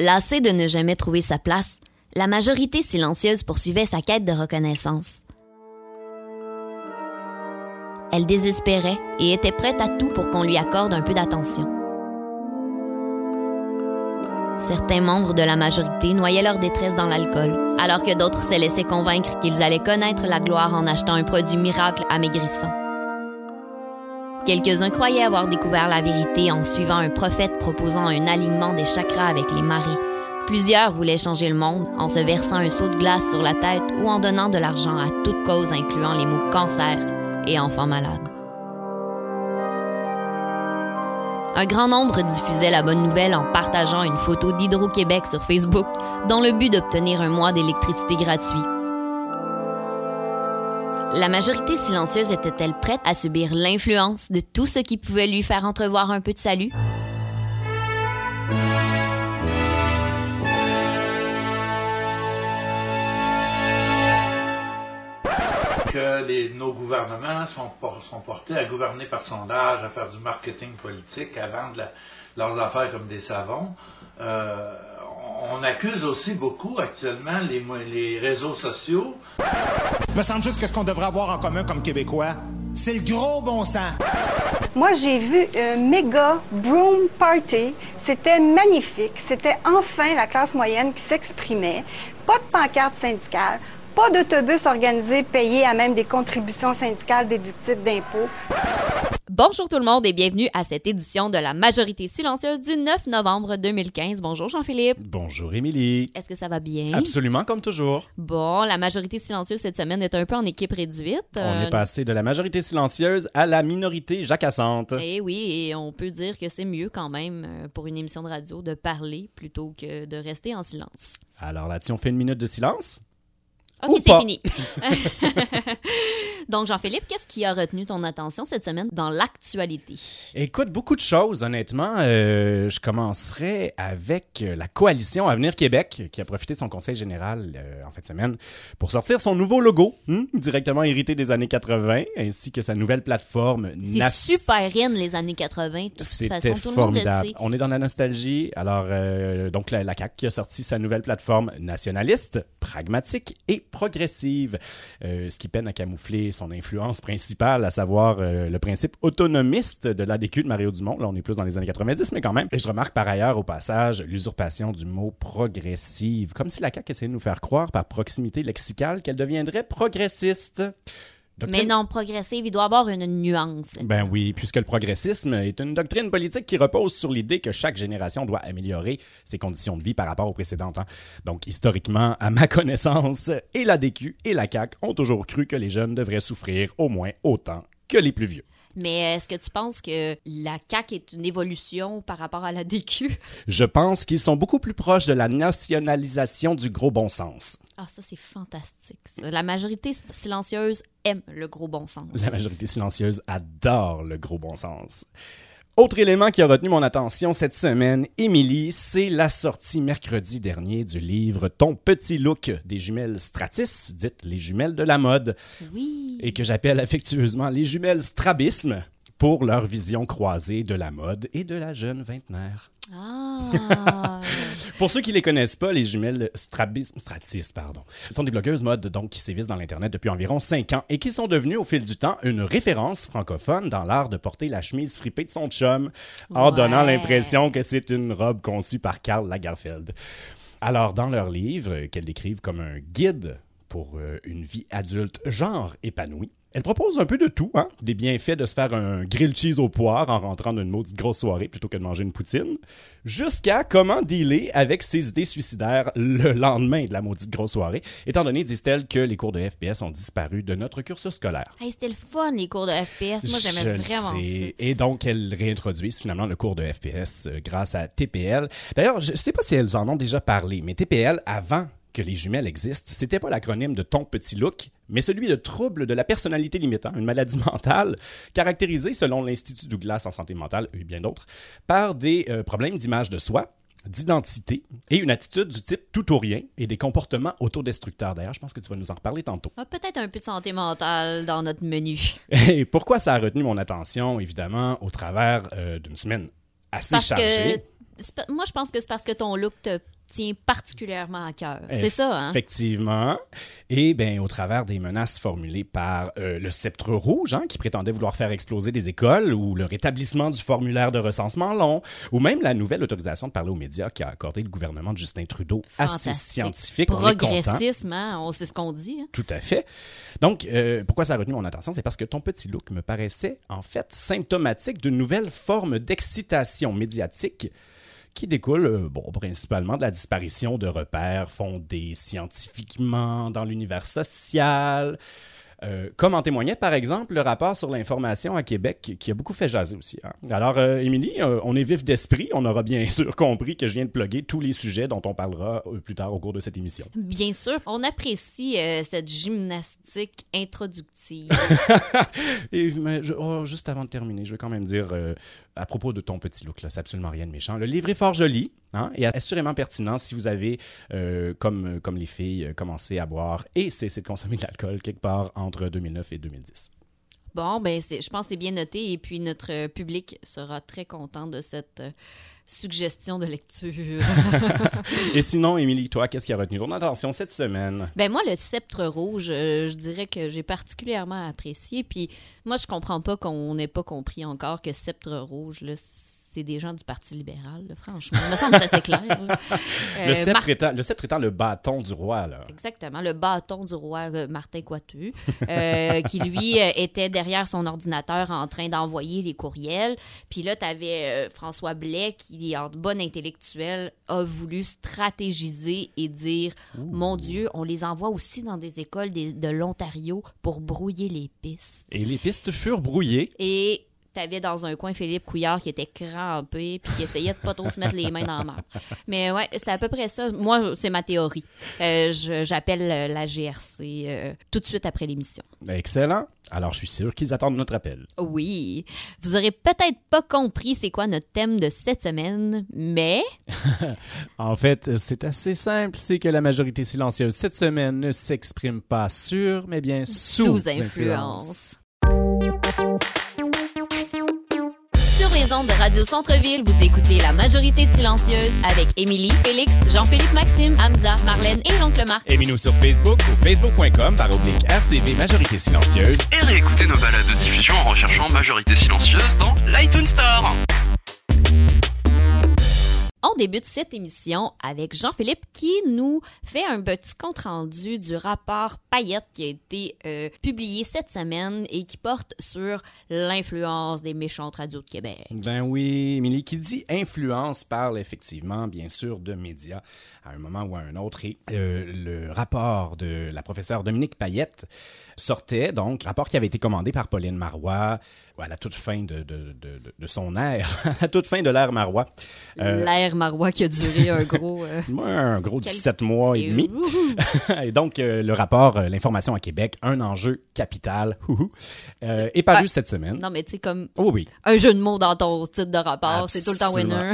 Lassée de ne jamais trouver sa place, la majorité silencieuse poursuivait sa quête de reconnaissance. Elle désespérait et était prête à tout pour qu'on lui accorde un peu d'attention. Certains membres de la majorité noyaient leur détresse dans l'alcool, alors que d'autres se laissaient convaincre qu'ils allaient connaître la gloire en achetant un produit miracle amaigrissant. Quelques-uns croyaient avoir découvert la vérité en suivant un prophète proposant un alignement des chakras avec les maris. Plusieurs voulaient changer le monde en se versant un seau de glace sur la tête ou en donnant de l'argent à toute cause incluant les mots cancer et enfants malades. Un grand nombre diffusait la bonne nouvelle en partageant une photo d'Hydro-Québec sur Facebook dans le but d'obtenir un mois d'électricité gratuit. La majorité silencieuse était-elle prête à subir l'influence de tout ce qui pouvait lui faire entrevoir un peu de salut? que nos gouvernements sont, por- sont portés à gouverner par sondage, à faire du marketing politique, à vendre leurs affaires comme des savons. Euh, on accuse aussi beaucoup actuellement les, les réseaux sociaux. Me semble juste que ce qu'on devrait avoir en commun comme Québécois, c'est le gros bon sens. Moi, j'ai vu un méga broom party. C'était magnifique. C'était enfin la classe moyenne qui s'exprimait. Pas de pancarte syndicale, pas d'autobus organisé payé à même des contributions syndicales déductibles d'impôts. Bonjour tout le monde et bienvenue à cette édition de la majorité silencieuse du 9 novembre 2015. Bonjour Jean-Philippe. Bonjour Émilie. Est-ce que ça va bien? Absolument comme toujours. Bon, la majorité silencieuse cette semaine est un peu en équipe réduite. On Euh, est passé de la majorité silencieuse à la minorité jacassante. Eh oui, et on peut dire que c'est mieux quand même euh, pour une émission de radio de parler plutôt que de rester en silence. Alors là-dessus, on fait une minute de silence. Ok, c'est fini. Donc, Jean-Philippe, qu'est-ce qui a retenu ton attention cette semaine dans l'actualité? Écoute, beaucoup de choses, honnêtement. Euh, je commencerai avec la coalition Avenir Québec, qui a profité de son conseil général euh, en fin de semaine pour sortir son nouveau logo, hmm, directement hérité des années 80, ainsi que sa nouvelle plateforme. C'est nas- super in les années 80. De toute C'était façon, tout le monde le formidable. sait. On est dans la nostalgie. Alors, euh, donc, la, la CAQ qui a sorti sa nouvelle plateforme nationaliste, pragmatique et progressive, Euh, ce qui peine à camoufler son influence principale, à savoir euh, le principe autonomiste de l'ADQ de Mario Dumont. Là, on est plus dans les années 90, mais quand même. Et je remarque par ailleurs, au passage, l'usurpation du mot progressive, comme si la CAQ essayait de nous faire croire, par proximité lexicale, qu'elle deviendrait progressiste. Mais non, progressive, il doit avoir une nuance. ben oui, puisque le progressisme est une doctrine politique qui repose sur l'idée que chaque génération doit améliorer ses conditions de vie par rapport aux précédentes. hein. Donc, historiquement, à ma connaissance, et la DQ et la CAQ ont toujours cru que les jeunes devraient souffrir au moins autant que les plus vieux. Mais est-ce que tu penses que la CAQ est une évolution par rapport à la DQ? Je pense qu'ils sont beaucoup plus proches de la nationalisation du gros bon sens. Ah, ça, c'est fantastique. ça. La majorité silencieuse aime le gros bon sens. La majorité silencieuse adore le gros bon sens. Autre élément qui a retenu mon attention cette semaine, Émilie, c'est la sortie mercredi dernier du livre Ton petit look des jumelles Stratis, dites les jumelles de la mode, Oui. et que j'appelle affectueusement les jumelles Strabisme pour leur vision croisée de la mode et de la jeune vingtenaire. Ah. Pour ceux qui les connaissent pas, les jumelles Strabis, Stratis, pardon, sont des blogueuses mode donc qui sévissent dans l'internet depuis environ 5 ans et qui sont devenues au fil du temps une référence francophone dans l'art de porter la chemise fripée de son chum en Ouais. donnant l'impression que c'est une robe conçue par Karl Lagerfeld. Alors dans leur livre qu'elles décrivent comme un guide pour euh, une vie adulte genre épanouie, elle propose un peu de tout, hein? Des bienfaits de se faire un grilled cheese au poire en rentrant d'une maudite grosse soirée plutôt que de manger une poutine, jusqu'à comment dealer avec ses idées suicidaires le lendemain de la maudite grosse soirée, étant donné, disent-elles, que les cours de FPS ont disparu de notre cursus scolaire. Hey, c'était le fun, les cours de FPS. Moi, j'aimais vraiment sais. ça. Et donc, elles réintroduisent finalement le cours de FPS euh, grâce à TPL. D'ailleurs, je ne sais pas si elles en ont déjà parlé, mais TPL, avant que les jumelles existent, c'était pas l'acronyme de ton petit look, mais celui de trouble de la personnalité limitant, une maladie mentale caractérisée, selon l'Institut Douglas en santé mentale et bien d'autres, par des euh, problèmes d'image de soi, d'identité et une attitude du type tout ou rien et des comportements autodestructeurs. D'ailleurs, je pense que tu vas nous en reparler tantôt. Ah, Peut-être un peu de santé mentale dans notre menu. Et pourquoi ça a retenu mon attention, évidemment, au travers euh, d'une semaine assez Parce chargée? que moi, je pense que c'est parce que ton look te tient particulièrement à cœur. C'est ça, hein? Effectivement. Et bien, au travers des menaces formulées par euh, le sceptre rouge, hein, qui prétendait vouloir faire exploser des écoles, ou le rétablissement du formulaire de recensement long, ou même la nouvelle autorisation de parler aux médias qui a accordé le gouvernement de Justin Trudeau assez Fantastique. scientifique. On est content. Progressisme, hein? On sait ce qu'on dit. hein? Tout à fait. Donc, euh, pourquoi ça a retenu mon attention? C'est parce que ton petit look me paraissait, en fait, symptomatique d'une nouvelle forme d'excitation médiatique qui découle, euh, bon, principalement de la disparition de repères fondés scientifiquement dans l'univers social. Euh, comme en témoignait, par exemple, le rapport sur l'information à Québec, qui a beaucoup fait jaser aussi. hein. Alors, euh, Émilie, euh, on est vif d'esprit. On aura bien sûr compris que je viens de plugger tous les sujets dont on parlera plus tard au cours de cette émission. Bien sûr, on apprécie cette gymnastique introductive. Et mais je- oh, juste avant de terminer, je veux quand même dire à propos de ton petit look, là, c'est absolument rien de méchant. Le livre est fort joli hein, et assurément pertinent si vous avez, euh, comme, les filles, euh, commencé à boire et cessé de consommer de l'alcool quelque part entre 2009 et 2010. Bon, ben, je pense que c'est bien noté et puis notre euh, public sera très content de cette euh, suggestion de lecture. et sinon, Émilie, toi, qu'est-ce qui a retenu ton attention cette semaine? ben moi, le sceptre rouge, euh, je dirais que j'ai particulièrement apprécié. Puis moi, je comprends pas qu'on n'ait pas compris encore que sceptre rouge, là, c'est des gens du Parti libéral, là, franchement. Il me semble que c'est assez clair. Euh, le, sceptre Mar- étant, le sceptre étant le bâton du roi, là. Exactement, le bâton du roi euh, Martin Coiteux, euh, qui lui euh, était derrière son ordinateur en train d'envoyer les courriels. Puis là, tu avais François Blais qui, en bonne intellectuelle, a voulu stratégiser et dire Mon Dieu, on les envoie aussi dans des écoles des- de l'Ontario pour brouiller les pistes. Et les pistes furent brouillées. Et t'avais dans un coin Philippe Couillard qui était crampé puis qui essayait de pas trop se mettre les mains dans la main. Mais ouais, c'est à peu près ça. Moi, c'est ma théorie. Euh, J'appelle euh, la GRC euh, tout de suite après l'émission. Excellent. Alors, je suis sûr qu'ils attendent notre appel. Oui. Vous aurez peut-être pas compris c'est quoi notre thème de cette semaine, mais En fait, c'est assez simple. C'est que la majorité silencieuse cette semaine ne s'exprime pas sur, mais bien sous, sous influence. influence. Sur les ondes de Radio Centre-Ville, vous écoutez La Majorité Silencieuse avec Émilie, Félix, Jean-Philippe Maxime, Hamza, Marlène et l'oncle Marc. Aimez-nous sur Facebook ou facebook.com par oblique RCV Majorité Silencieuse. Et réécoutez nos balades de diffusion en recherchant Majorité Silencieuse dans l'iTunes Store. On débute cette émission avec Jean-Philippe qui nous fait un petit compte-rendu du rapport Payette qui a été euh, publié cette semaine et qui porte sur l'influence des méchantes radios de Québec. Ben oui, Émilie, qui dit influence parle effectivement, bien sûr, de médias à un moment ou à un autre. Et euh, le rapport de la professeure Dominique Payette sortait, donc, rapport qui avait été commandé par Pauline Marois à la toute fin de, de, de, son ère, à la toute fin de l'ère Marois. Euh, L'ère Marois qui a duré un gros... euh, un gros Quel- 17 mois et et demi. et donc, euh, le rapport euh, L'information à Québec, un enjeu capital, euh, est paru cette semaine. Non, mais tu sais, comme Oh oui, un jeu de mots dans ton titre de rapport, c'est tout le temps winner.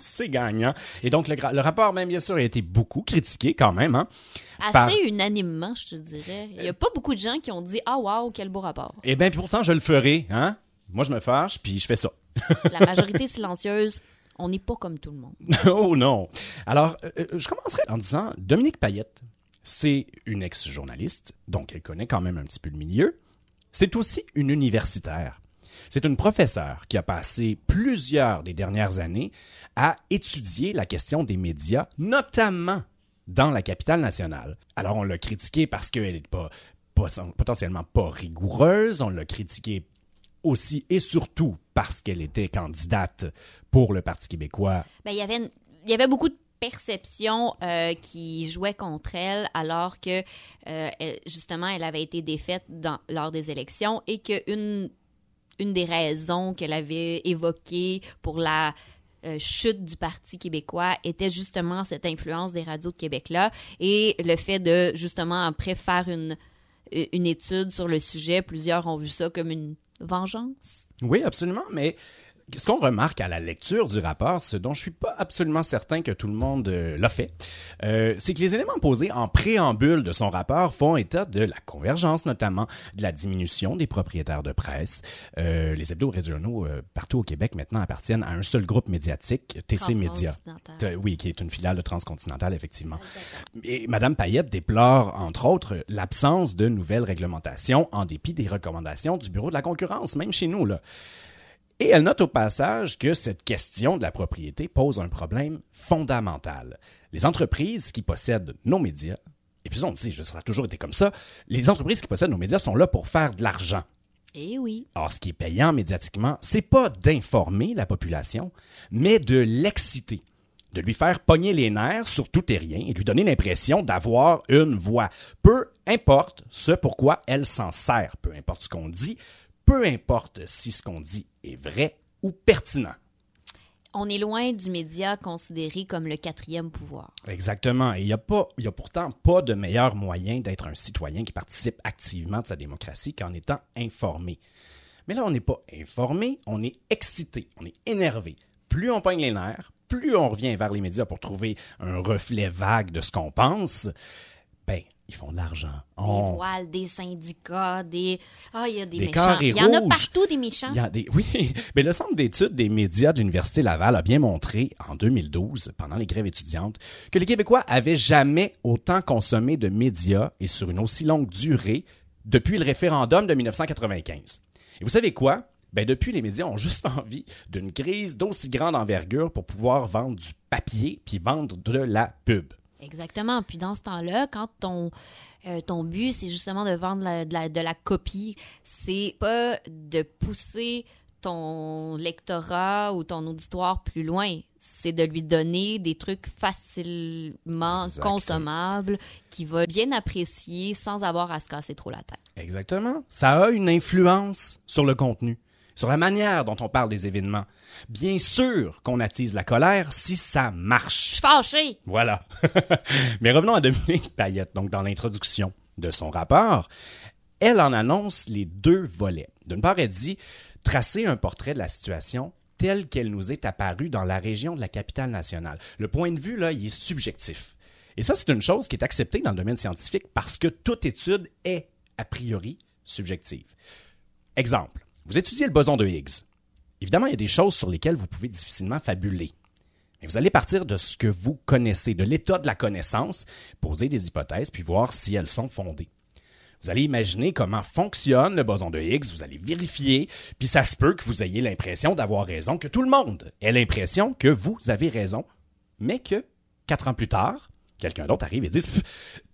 C'est gagnant. Et donc, le, le rapport, même, bien sûr, a été beaucoup critiqué quand même. Hein? Assez Par- unanimement, je te dirais. Il n'y a pas beaucoup de gens qui ont dit « Ah, wow, quel beau rapport Eh bien, puis pourtant, je le ferai. Hein? Moi, je me fâche, puis je fais ça. ». La majorité silencieuse, on n'est pas comme tout le monde. oh non. Alors, euh, euh, je commencerai en disant, Dominique Payette, c'est une ex-journaliste, donc elle connaît quand même un petit peu le milieu. C'est aussi une universitaire. C'est une professeure qui a passé plusieurs des dernières années à étudier la question des médias, notamment dans la capitale nationale. Alors, on l'a critiquée parce qu'elle n'est pas, potentiellement pas rigoureuse. On l'a critiquée aussi et surtout parce qu'elle était candidate pour le Parti québécois Ben, il y avait il y avait beaucoup de perceptions euh, qui jouaient contre elle alors que euh, justement elle avait été défaite lors des élections et que une une des raisons qu'elle avait évoquées pour la euh, chute du Parti québécois était justement cette influence des radios de Québec là et le fait de justement après faire une une étude sur le sujet plusieurs ont vu ça comme une vengeance. Oui, absolument, mais ce qu'on remarque à la lecture du rapport, ce dont je suis pas absolument certain que tout le monde euh, l'a fait, euh, c'est que les éléments posés en préambule de son rapport font état de la convergence, notamment de la diminution des propriétaires de presse. Euh, les hebdos régionaux euh, partout au Québec maintenant appartiennent à un seul groupe médiatique, TC Média. Oui, qui est une filiale de Transcontinental, effectivement. Et Mme Payette déplore, entre autres, l'absence de nouvelles réglementations en dépit des recommandations du Bureau de la concurrence, même chez nous. Là. Et elle note au passage que cette question de la propriété pose un problème fondamental. Les entreprises qui possèdent nos médias, et puis on dit, je ça a toujours été comme ça, les entreprises qui possèdent nos médias sont là pour faire de l'argent. Eh oui. Or, ce qui est payant médiatiquement, c'est pas d'informer la population, mais de l'exciter, de lui faire pogner les nerfs sur tout et rien et lui donner l'impression d'avoir une voix. Peu importe ce pourquoi elle s'en sert, peu importe ce qu'on dit, peu importe si ce qu'on dit est vrai ou pertinent. On est loin du média considéré comme le quatrième pouvoir. Exactement. Et il n'y a, pas- y a pourtant pas de meilleur moyen d'être un citoyen qui participe activement de sa démocratie qu'en étant informé. Mais là, on n'est pas informé, on est excité, on est énervé. Plus on pogne les nerfs, plus on revient vers les médias pour trouver un reflet vague de ce qu'on pense, ben, ils font de l'argent. Des On- voiles, des syndicats, des. Ah, il y a des, Des méchants. Il y en a partout des méchants. Il y a des, oui, mais le Centre d'études des médias de l'Université Laval a bien montré en 2012, pendant les grèves étudiantes, que les Québécois avaient jamais autant consommé de médias et sur une aussi longue durée depuis le référendum de 1995. Et vous savez quoi? Ben depuis, les médias ont juste envie d'une crise d'aussi grande envergure pour pouvoir vendre du papier puis vendre de la pub. Exactement. Puis dans ce temps-là, quand ton, euh, ton but, c'est justement de vendre la- de, la, de la copie, c'est pas de pousser ton lectorat ou ton auditoire plus loin. C'est de lui donner des trucs facilement consommables qu'il va bien apprécier sans avoir à se casser trop la tête. Exactement. Ça a une influence sur le contenu, sur la manière dont on parle des événements. Bien sûr qu'on attise la colère si ça Je marche. suis fâché! Voilà. Mais revenons à Dominique Payette, donc dans l'introduction de son rapport. Elle en annonce les deux volets. D'une part, elle dit tracer un portrait de la situation telle qu'elle nous est apparue dans la région de la capitale nationale. Le point de vue, là, il est subjectif. Et ça, c'est une chose qui est acceptée dans le domaine scientifique parce que toute étude est, a priori, subjective. Exemple, vous étudiez le boson de Higgs. Évidemment, il y a des choses sur lesquelles vous pouvez difficilement fabuler. Mais vous allez partir de ce que vous connaissez, de l'état de la connaissance, poser des hypothèses, puis voir si elles sont fondées. Vous allez imaginer comment fonctionne le boson de Higgs, vous allez vérifier, puis ça se peut que vous ayez l'impression d'avoir raison, que tout le monde ait l'impression que vous avez raison, mais que, quatre ans plus tard, quelqu'un d'autre arrive et dit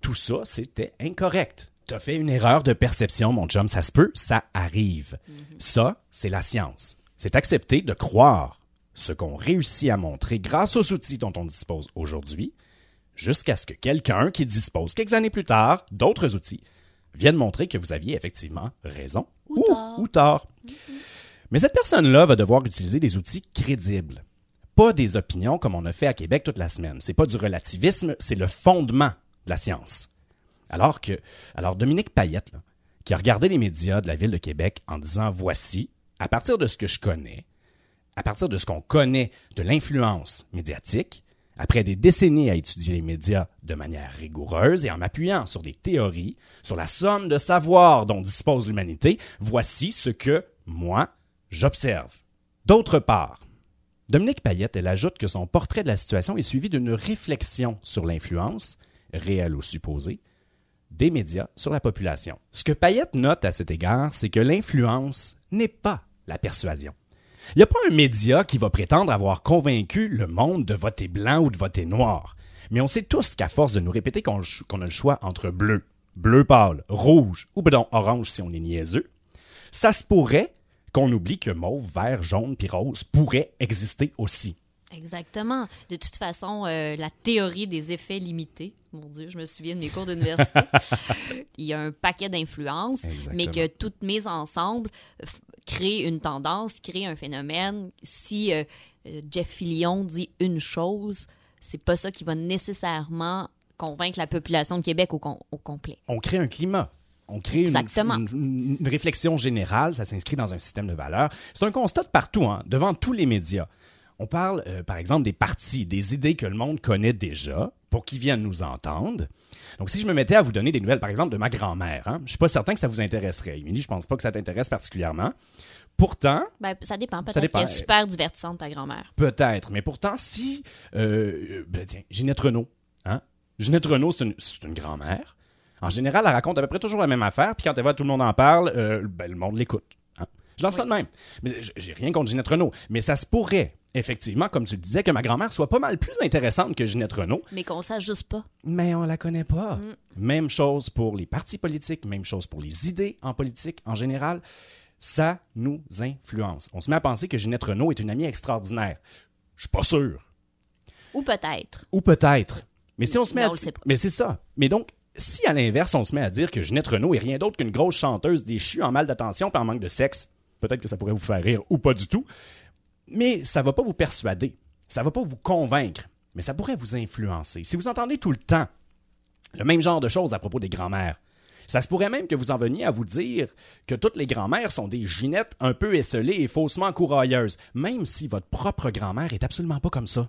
Tout ça, c'était incorrect. T'as fait une erreur de perception, mon chum, ça se peut, ça arrive. Ça, c'est la science. C'est accepter de croire ce qu'on réussit à montrer grâce aux outils dont on dispose aujourd'hui, jusqu'à ce que quelqu'un qui dispose quelques années plus tard d'autres outils vienne montrer que vous aviez effectivement raison Ou tort. ou tort. Mais cette personne-là va devoir utiliser des outils crédibles. Pas des opinions comme on a fait à Québec toute la semaine. C'est pas du relativisme, c'est le fondement de la science. Alors que, alors Dominique Payette, qui a regardé les médias de la ville de Québec en disant voici, à partir de ce que je connais, à partir de ce qu'on connaît de l'influence médiatique, après des décennies à étudier les médias de manière rigoureuse et en m'appuyant sur des théories, sur la somme de savoir dont dispose l'humanité, voici ce que, moi, j'observe. D'autre part, Dominique Payette, elle ajoute que son portrait de la situation est suivi d'une réflexion sur l'influence, réelle ou supposée, des médias sur la population. Ce que Payette note à cet égard, c'est que l'influence n'est pas la persuasion. Il n'y a pas un média qui va prétendre avoir convaincu le monde de voter blanc ou de voter noir. Mais on sait tous qu'à force de nous répéter qu'on a le choix entre bleu, bleu pâle, rouge ou non, orange si on est niaiseux, ça se pourrait qu'on oublie que mauve, vert, jaune puis rose pourrait exister aussi. Exactement. De toute façon, euh, la théorie des effets limités, mon Dieu, je me souviens de mes cours d'université, il y a un paquet d'influences, mais que toutes mises ensemble créent une tendance, créent un phénomène. Si euh, euh, Jeff Fillion dit une chose, c'est pas ça qui va nécessairement convaincre la population de Québec au, com- au complet. on crée un climat. On crée une- une réflexion générale, ça s'inscrit dans un système de valeurs. C'est un constat de partout, hein, devant tous les médias. On parle, euh, par exemple, des partis, des idées que le monde connaît déjà pour qu'ils viennent nous entendre. Donc, si je me mettais à vous donner des nouvelles, par exemple, de ma grand-mère, hein, je suis pas certain que ça vous intéresserait. Émilie, je pense pas que ça t'intéresse particulièrement. Pourtant, Ben, ça dépend. Ça Peut-être dépend. qu'elle est super divertissante, ta grand-mère. Peut-être, mais pourtant, si. Euh, ben tiens, Ginette Renault. Hein? Ginette Renault, c'est une, grand-mère. En général, elle raconte à peu près toujours la même affaire, puis quand elle voit tout le monde en parle, euh, ben, le monde l'écoute. Je lance ça de même. Mais j'ai rien contre Ginette Renault. Mais ça se pourrait, effectivement, comme tu le disais, que ma grand-mère soit pas mal plus intéressante que Ginette Renault, Mais qu'on sache juste pas. mais on la connaît pas. Mm. Même chose pour les partis politiques, même chose pour les idées en politique en général. Ça nous influence. On se met à penser que Ginette Renault est une amie extraordinaire. Je suis pas sûr. Ou peut-être. Ou peut-être. Mais si on se met à on. Mais c'est ça. Mais donc, si à l'inverse, on se met à dire que Ginette Renault est rien d'autre qu'une grosse chanteuse déchue en mal d'attention puis en manque de sexe, peut-être que ça pourrait vous faire rire ou pas du tout. Mais ça va pas vous persuader. Ça va pas vous convaincre. Mais ça pourrait vous influencer. Si vous entendez tout le temps le même genre de choses à propos des grands-mères, ça se pourrait même que vous en veniez à vous dire que toutes les grands-mères sont des ginettes un peu esselées et faussement courailleuses, même si votre propre grand-mère est absolument pas comme ça.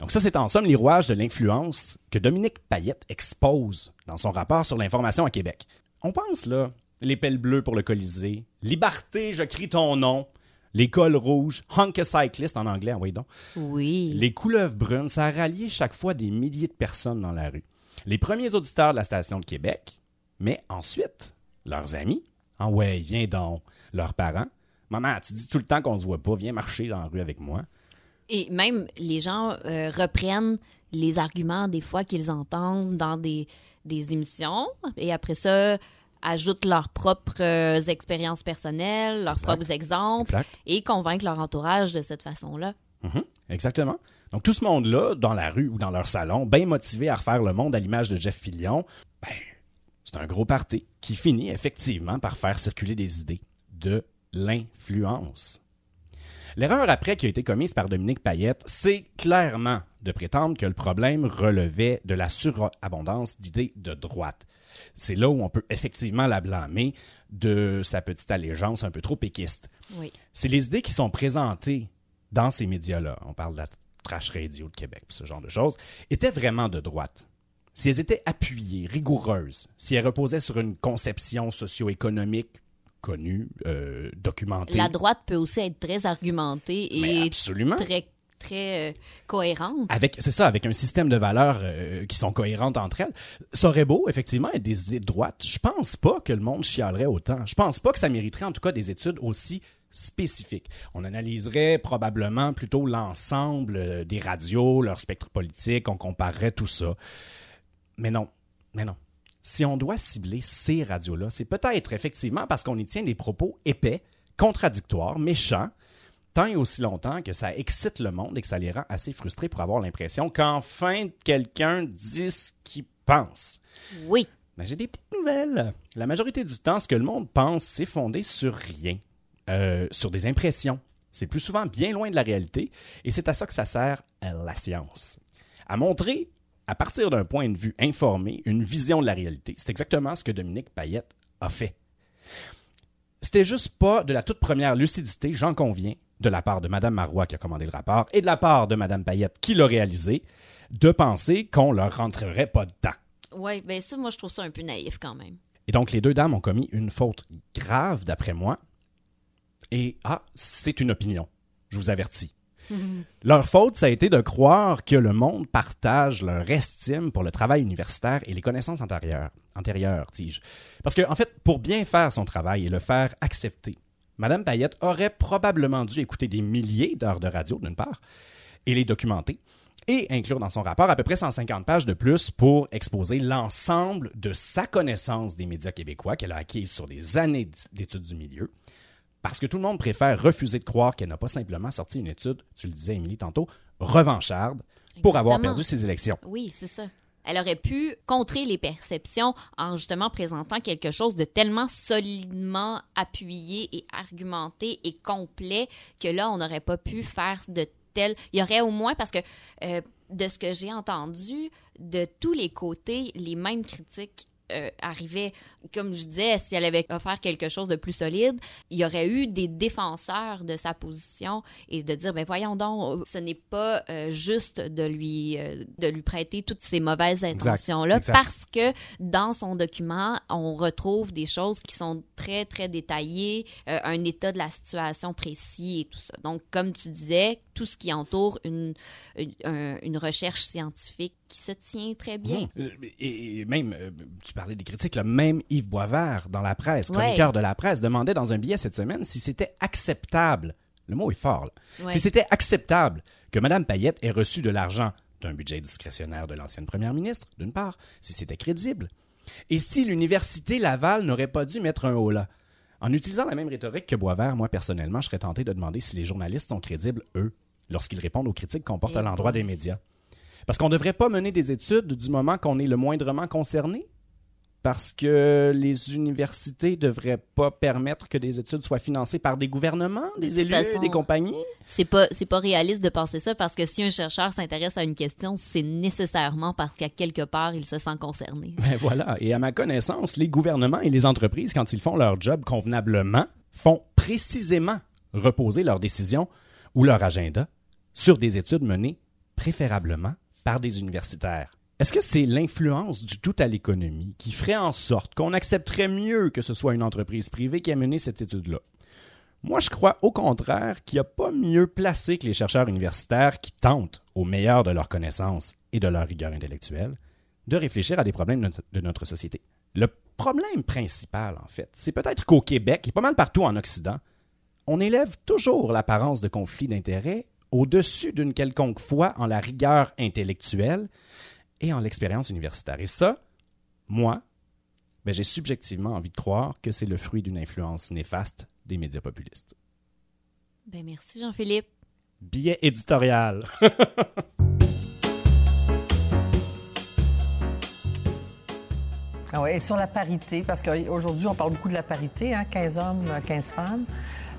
Donc ça, c'est en somme les de l'influence que Dominique Payette expose dans son rapport sur l'information à Québec. On pense, là, les pelles bleues pour le Colisée, Liberté, je crie ton nom, les cols rouges, Honk a Cyclist en anglais, envoyez donc. Oui. Les couleuvres brunes, ça a rallié chaque fois des milliers de personnes dans la rue. Les premiers auditeurs de la station de Québec, mais ensuite, leurs amis. Ah ouais, viens donc. Leurs parents. Maman, tu dis tout le temps qu'on se voit pas, viens marcher dans la rue avec moi. Et même les gens euh, reprennent les arguments des fois qu'ils entendent dans des, des émissions et après ça ajoutent leurs propres euh, expériences personnelles, leurs Exact. propres exemples Exact. et convaincent leur entourage de cette façon-là. Mhm, exactement. Donc tout ce monde-là, dans la rue ou dans leur salon, bien motivé à refaire le monde à l'image de Jeff Fillion, ben, c'est un gros parti qui finit effectivement par faire circuler des idées de l'influence. L'erreur après qui a été commise par Dominique Payette, c'est clairement de prétendre que le problème relevait de la surabondance d'idées de droite. C'est là où on peut effectivement la blâmer de sa petite allégeance un peu trop péquiste Oui. c'est les idées qui sont présentées dans ces médias-là, on parle de la trash radio de Québec, ce genre de choses, étaient vraiment de droite. Si elles étaient appuyées, rigoureuses, si elles reposaient sur une conception socio-économique connue, euh, documentée, La droite peut aussi être très argumentée et absolument, très, très euh, avec c'est ça, avec un système de valeurs euh, qui sont cohérentes entre elles, ça aurait beau effectivement être des idées de droite. Je pense pas que le monde chialerait autant. Je pense pas que ça mériterait en tout cas des études aussi spécifiques. On analyserait probablement plutôt l'ensemble euh, des radios, leur spectre politique, on comparerait tout ça. Mais non, mais non. Si on doit cibler ces radios-là, c'est peut-être effectivement parce qu'on y tient des propos épais, contradictoires, méchants, tant et aussi longtemps que ça excite le monde et que ça les rend assez frustrés pour avoir l'impression qu'enfin quelqu'un dit ce qu'il pense. Oui. Ben, J'ai des petites nouvelles. La majorité du temps, ce que le monde pense, c'est fondé sur rien, Euh, sur des impressions. C'est plus souvent bien loin de la réalité et c'est à ça que ça sert la science. À montrer, à partir d'un point de vue informé, une vision de la réalité. C'est exactement ce que Dominique Payette a fait. C'était juste pas de la toute première lucidité, j'en conviens, de la part de Mme Marois qui a commandé le rapport et de la part de Mme Payette qui l'a réalisé, de penser qu'on leur rentrerait pas dedans. Oui, ben ça, moi, je trouve ça un peu naïf quand même. Et donc, les deux dames ont commis une faute grave, d'après moi. Et, ah, c'est une opinion. Je vous avertis. Leur faute, ça a été de croire que le monde partage leur estime pour le travail universitaire et les connaissances antérieures, antérieures dis-je. Parce que, en fait, pour bien faire son travail et le faire accepter, Madame Payette aurait probablement dû écouter des milliers d'heures de radio, d'une part, et les documenter, et inclure dans son rapport à peu près 150 pages de plus pour exposer l'ensemble de sa connaissance des médias québécois qu'elle a acquise sur des années d'études du milieu. Parce que tout le monde préfère refuser de croire qu'elle n'a pas simplement sorti une étude, tu le disais, Émilie, tantôt, revancharde pour avoir perdu ses élections. Oui, c'est ça. Elle aurait pu contrer les perceptions en justement présentant quelque chose de tellement solidement appuyé et argumenté et complet que là, on n'aurait pas pu faire de tel. Il y aurait au moins, parce que euh, de ce que j'ai entendu, de tous les côtés, les mêmes critiques euh, arrivait, comme je disais, si elle avait offert quelque chose de plus solide, il y aurait eu des défenseurs de sa position et de dire, ben voyons donc, ce n'est pas euh, juste de lui, euh, de lui prêter toutes ces mauvaises intentions-là, parce que dans son document, on retrouve des choses qui sont très, très détaillées, euh, un état de la situation précis et tout ça. Donc, comme tu disais, tout ce qui entoure une, une, un- une recherche scientifique qui se tient très bien. Euh, Et, même, euh, tu parlais des critiques, là, même Yves Boisvert, dans la presse, Ouais. chroniqueur de la presse, demandait dans un billet cette semaine si c'était acceptable, le mot est fort, là, Ouais. si c'était acceptable que Mme Payette ait reçu de l'argent d'un budget discrétionnaire de l'ancienne première ministre, d'une part, si c'était crédible, et si l'Université Laval n'aurait pas dû mettre un haut là. En utilisant la même rhétorique que Boisvert, moi, personnellement, je serais tenté de demander si les journalistes sont crédibles, eux, lorsqu'ils répondent aux critiques qu'on porte à l'endroit boy. des médias. Parce qu'on ne devrait pas mener des études du moment qu'on est le moindrement concerné? Parce que les universités ne devraient pas permettre que des études soient financées par des gouvernements, De des toute élus, façon, des compagnies? C'est pas c'est pas réaliste de penser ça parce que si un chercheur s'intéresse à une question, c'est nécessairement parce qu'à quelque part il se sent concerné. Ben voilà. Et à ma connaissance, les gouvernements et les entreprises, quand ils font leur job convenablement, font précisément reposer leurs décisions ou leur agenda sur des études menées préférablement par des universitaires. Est-ce que c'est l'influence du tout à l'économie qui ferait en sorte qu'on accepterait mieux que ce soit une entreprise privée qui a mené cette étude-là? Moi, je crois au contraire qu'il n'y a pas mieux placé que les chercheurs universitaires qui tentent, au meilleur de leurs connaissances et de leur rigueur intellectuelle, de réfléchir à des problèmes de notre, société. Le problème principal, en fait, c'est peut-être qu'au Québec et pas mal partout en Occident, on élève toujours l'apparence de conflit d'intérêts au-dessus d'une quelconque foi en la rigueur intellectuelle et en l'expérience universitaire. Et ça, moi, ben, j'ai subjectivement envie de croire que c'est le fruit d'une influence néfaste des médias populistes. Ben merci Jean-Philippe. Billet éditorial. Ah ouais, et sur la parité, parce qu'aujourd'hui, on parle beaucoup de la parité, hein, 15 hommes, 15 femmes.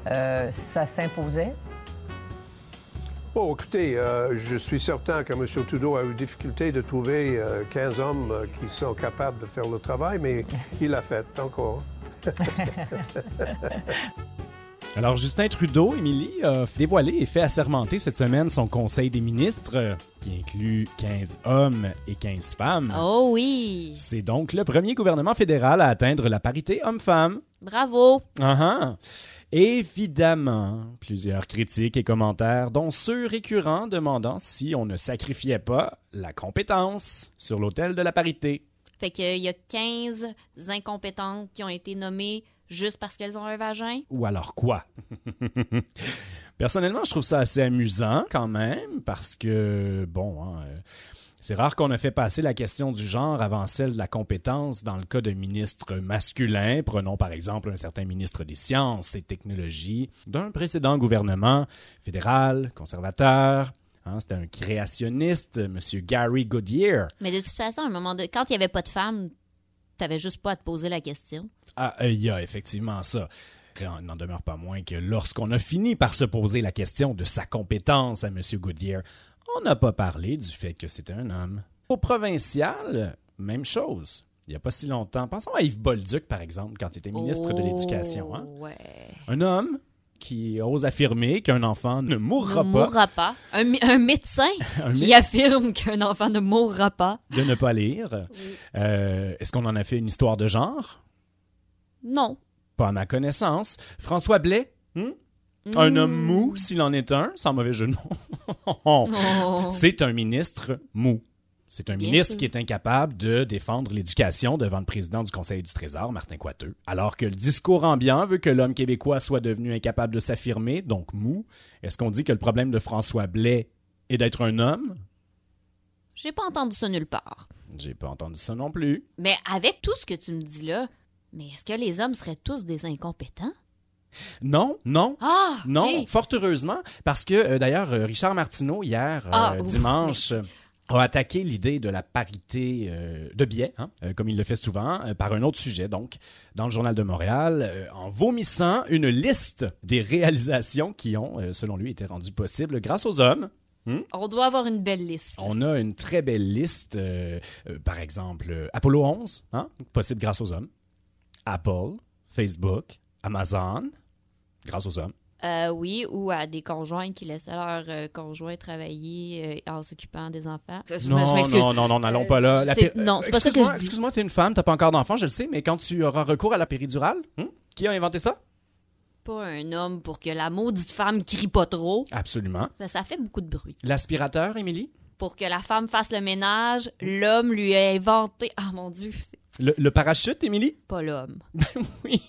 Euh, ça s'imposait. Bon, écoutez, euh, je suis certain que M. Trudeau a eu difficulté de trouver euh, 15 hommes euh, qui sont capables de faire le travail, mais il l'a fait encore. Alors, Justin Trudeau, Émilie, a dévoilé et fait assermenter cette semaine son Conseil des ministres, qui inclut 15 hommes et 15 femmes. Oh oui, C'est donc le premier gouvernement fédéral à atteindre la parité homme-femme. bravo. Ah ah. Évidemment, plusieurs critiques et commentaires, dont ceux récurrents demandant si on ne sacrifiait pas la compétence sur l'autel de la parité. Fait qu'il y a 15 incompétentes qui ont été nommées juste parce qu'elles ont un vagin? Ou alors quoi? Personnellement, je trouve ça assez amusant quand même, parce que, bon, hein, euh, c'est rare qu'on ait fait passer la question du genre avant celle de la compétence dans le cas de ministres masculins. Prenons par exemple un certain ministre des Sciences et Technologies d'un précédent gouvernement fédéral, conservateur. Hein, C'était un créationniste, M. Gary Goodyear. Mais de toute façon, à un moment de... quand il n'y avait pas de femmes, t'avais juste pas à te poser la question. Ah, euh, il y a effectivement ça. Il n'en demeure pas moins que lorsqu'on a fini par se poser la question de sa compétence à M. Goodyear, on n'a pas parlé du fait que c'était un homme. Au provincial, même chose. Il n'y a pas si longtemps. Pensons à Yves Bolduc, par exemple, quand il était ministre de Oh, l'Éducation. hein. Ouais. Un homme qui ose affirmer qu'un enfant ne mourra ne pas mourra pas. Un, médecin Un qui mé- affirme qu'un enfant ne mourra pas. de ne pas lire. Euh, Est-ce qu'on en a fait une histoire de genre? Non. Pas à ma connaissance. François Blais? hmm? Un Mm. homme mou, s'il en est un, sans mauvais jeu de mots. Oh. C'est un ministre mou. C'est un Bien ministre sûr. qui est incapable de défendre l'éducation devant le président du Conseil du Trésor, Martin Coiteux. Alors que le discours ambiant veut que l'homme québécois soit devenu incapable de s'affirmer, donc mou. Est-ce qu'on dit que le problème de François Blais est d'être un homme? J'ai pas entendu ça nulle part. J'ai pas entendu ça non plus. Mais avec tout ce que tu me dis là, mais est-ce que les hommes seraient tous des incompétents? Non, non, Ah! Non, fort heureusement, parce que euh, d'ailleurs, euh, Richard Martineau, hier, euh, Ah, ouf, dimanche, a attaqué l'idée de la parité euh, de biais, hein, euh, comme il le fait souvent, euh, par un autre sujet, donc, dans le Journal de Montréal, en vomissant une liste des réalisations qui ont, selon lui, été rendues possibles grâce aux hommes. On doit avoir une belle liste. On a une très belle liste. par exemple, Apollo 11, hein, possible grâce aux hommes. Apple, Facebook, Amazon, grâce aux hommes. Euh, oui, ou à des conjoints qui laissaient leur euh, conjoint travailler euh, en s'occupant des enfants. Je- Non, non, non, non, n'allons pas là. La c'est- péri- non, c'est pas ça que Excuse-moi, je dis. Excuse-moi, t'es une femme, t'as pas encore d'enfant, je le sais, mais quand tu auras recours à la péridurale, hein, qui a inventé ça? Pas un homme pour que la maudite femme crie pas trop. Absolument. Ça, ça fait beaucoup de bruit. L'aspirateur, Émilie? Pour que la femme fasse le ménage, l'homme lui a inventé. Ah mon Dieu, Le, le parachute, Émilie? pas l'homme. Oui.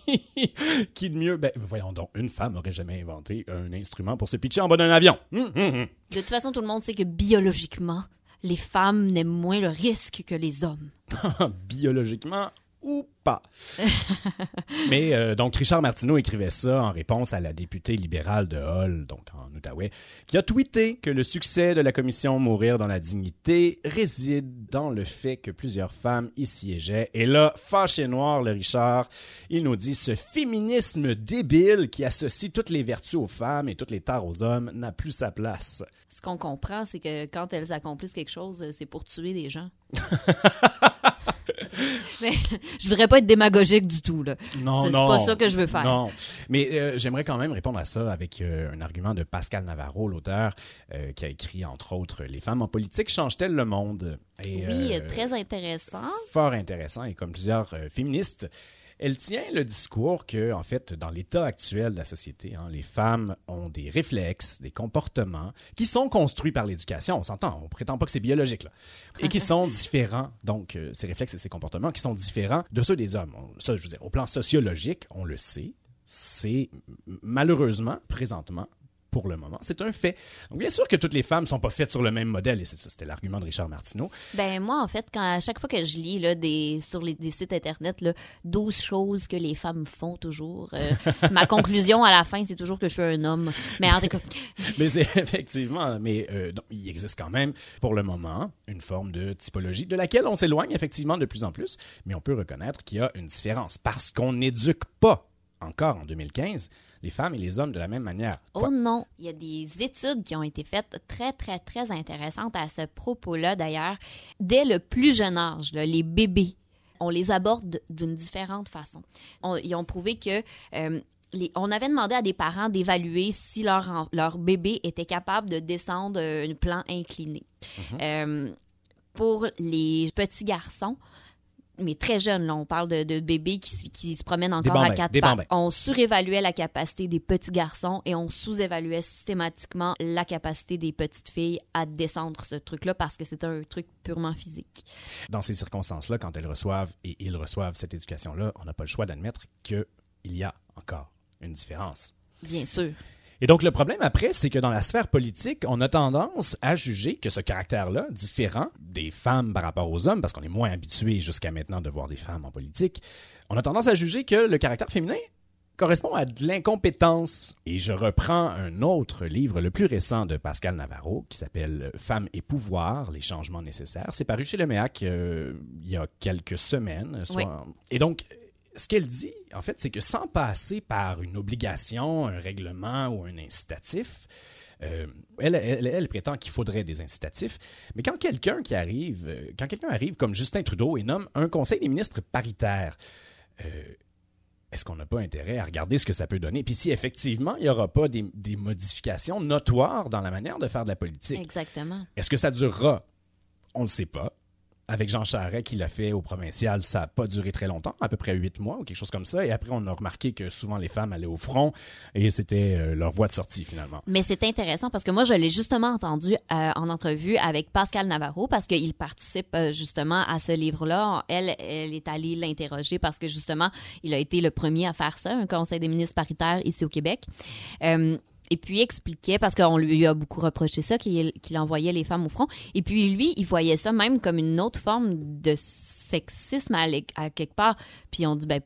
qui de mieux? Ben, voyons donc, une femme aurait jamais inventé un instrument pour se pitcher en bas d'un avion. Hum, hum, hum. De toute façon, tout le monde sait que biologiquement, les femmes n'aiment moins le risque que les hommes. Biologiquement ou pas. Mais euh, donc, Richard Martineau écrivait ça en réponse à la députée libérale de Hull, donc en Outaouais, qui a tweeté que le succès de la commission Mourir dans la dignité réside dans le fait que plusieurs femmes y siégeaient. Et là, fâché noir, le Richard, il nous dit ce féminisme débile qui associe toutes les vertus aux femmes et toutes les tares aux hommes n'a plus sa place. Ce qu'on comprend, c'est que quand elles accomplissent quelque chose, c'est pour tuer des gens. Mais je voudrais pas être démagogique du tout, là. Non, C'est- non. pas ça que je veux faire. Non. Mais euh, j'aimerais quand même répondre à ça avec euh, un argument de Pascal Navarro, l'auteur, euh, qui a écrit, entre autres, Les femmes en politique changent-elles le monde? Et, Oui, très intéressant. fort intéressant et comme plusieurs féministes, elle tient le discours que, en fait, dans l'état actuel de la société, hein, les femmes ont des réflexes, des comportements qui sont construits par l'éducation. On s'entend, on prétend pas que c'est biologique, là. Et qui sont différents, donc, euh, ces réflexes et ces comportements qui sont différents de ceux des hommes. On- ça, je veux dire, au plan sociologique, on le sait, c'est malheureusement, présentement, pour le moment, c'est un fait. Donc, bien sûr que toutes les femmes sont pas faites sur le même modèle, et c'était l'argument de Richard Martineau. Ben moi, en fait, quand à chaque fois que je lis là, des, sur les, des sites internet, là, 12 choses que les femmes font toujours, euh, ma conclusion à la fin, c'est toujours que je suis un homme. Mais en tout cas, Mais c'est effectivement, mais euh, donc, il existe quand même pour le moment une forme de typologie de laquelle on s'éloigne effectivement de plus en plus, mais on peut reconnaître qu'il y a une différence parce qu'on n'éduque pas encore en 2015 les femmes et les hommes de la même manière. Oh non, il y a des études qui ont été faites très, très, très intéressantes à ce propos-là, d'ailleurs. Dès le plus jeune âge, là, les bébés, on les aborde d'une différente façon. On- ils ont prouvé que... euh, les- on avait demandé à des parents d'évaluer si leur, leur bébé était capable de descendre un plan incliné. Euh, pour les petits garçons, mais très jeunes, là, on parle de, de bébés qui, se promènent encore bambins, à quatre pattes. bambins. On surévaluait la capacité des petits garçons et on sous-évaluait systématiquement la capacité des petites filles à descendre ce truc-là parce que c'est un truc purement physique. Dans ces circonstances-là, quand elles reçoivent et ils reçoivent cette éducation-là, on n'a pas le choix d'admettre qu'il y a encore une différence. Bien sûr. Et donc, le problème après, c'est que dans la sphère politique, on a tendance à juger que ce caractère-là, différent des femmes par rapport aux hommes, parce qu'on est moins habitué jusqu'à maintenant de voir des femmes en politique, on a tendance à juger que le caractère féminin correspond à de l'incompétence. Et je reprends un autre livre, le plus récent de Pascal Navarro, qui s'appelle Femmes et pouvoir, les changements nécessaires. C'est paru chez le MEAC euh, il y a quelques semaines. soit- Oui. Et donc, ce qu'elle dit, en fait, c'est que sans passer par une obligation, un règlement ou un incitatif, euh, elle, elle- elle prétend qu'il faudrait des incitatifs, mais quand quelqu'un qui arrive, euh, quand quelqu'un arrive comme Justin Trudeau et nomme un conseil des ministres paritaire, euh, est-ce qu'on n'a pas intérêt à regarder ce que ça peut donner? Puis si effectivement, il n'y aura pas des, des modifications notoires dans la manière de faire de la politique, Exactement. est-ce que ça durera? On ne le sait pas. Avec Jean Charest qui l'a fait au provincial, ça n'a pas duré très longtemps, à peu près huit mois ou quelque chose comme ça. Et après, on a remarqué que souvent les femmes allaient au front et c'était euh, leur voie de sortie finalement. Mais c'est intéressant parce que moi, je l'ai justement entendu euh, en entrevue avec Pascal Navarro parce qu'il participe euh, justement à ce livre-là. Elle, elle est allée l'interroger parce que justement, il a été le premier à faire ça, un conseil des ministres paritaire ici au Québec. Et puis expliquait, parce qu'on lui a beaucoup reproché ça, qu'il envoyait les femmes au front. Et puis lui, il voyait ça même comme une autre forme de sexisme à, à quelque part. Puis on dit, ben,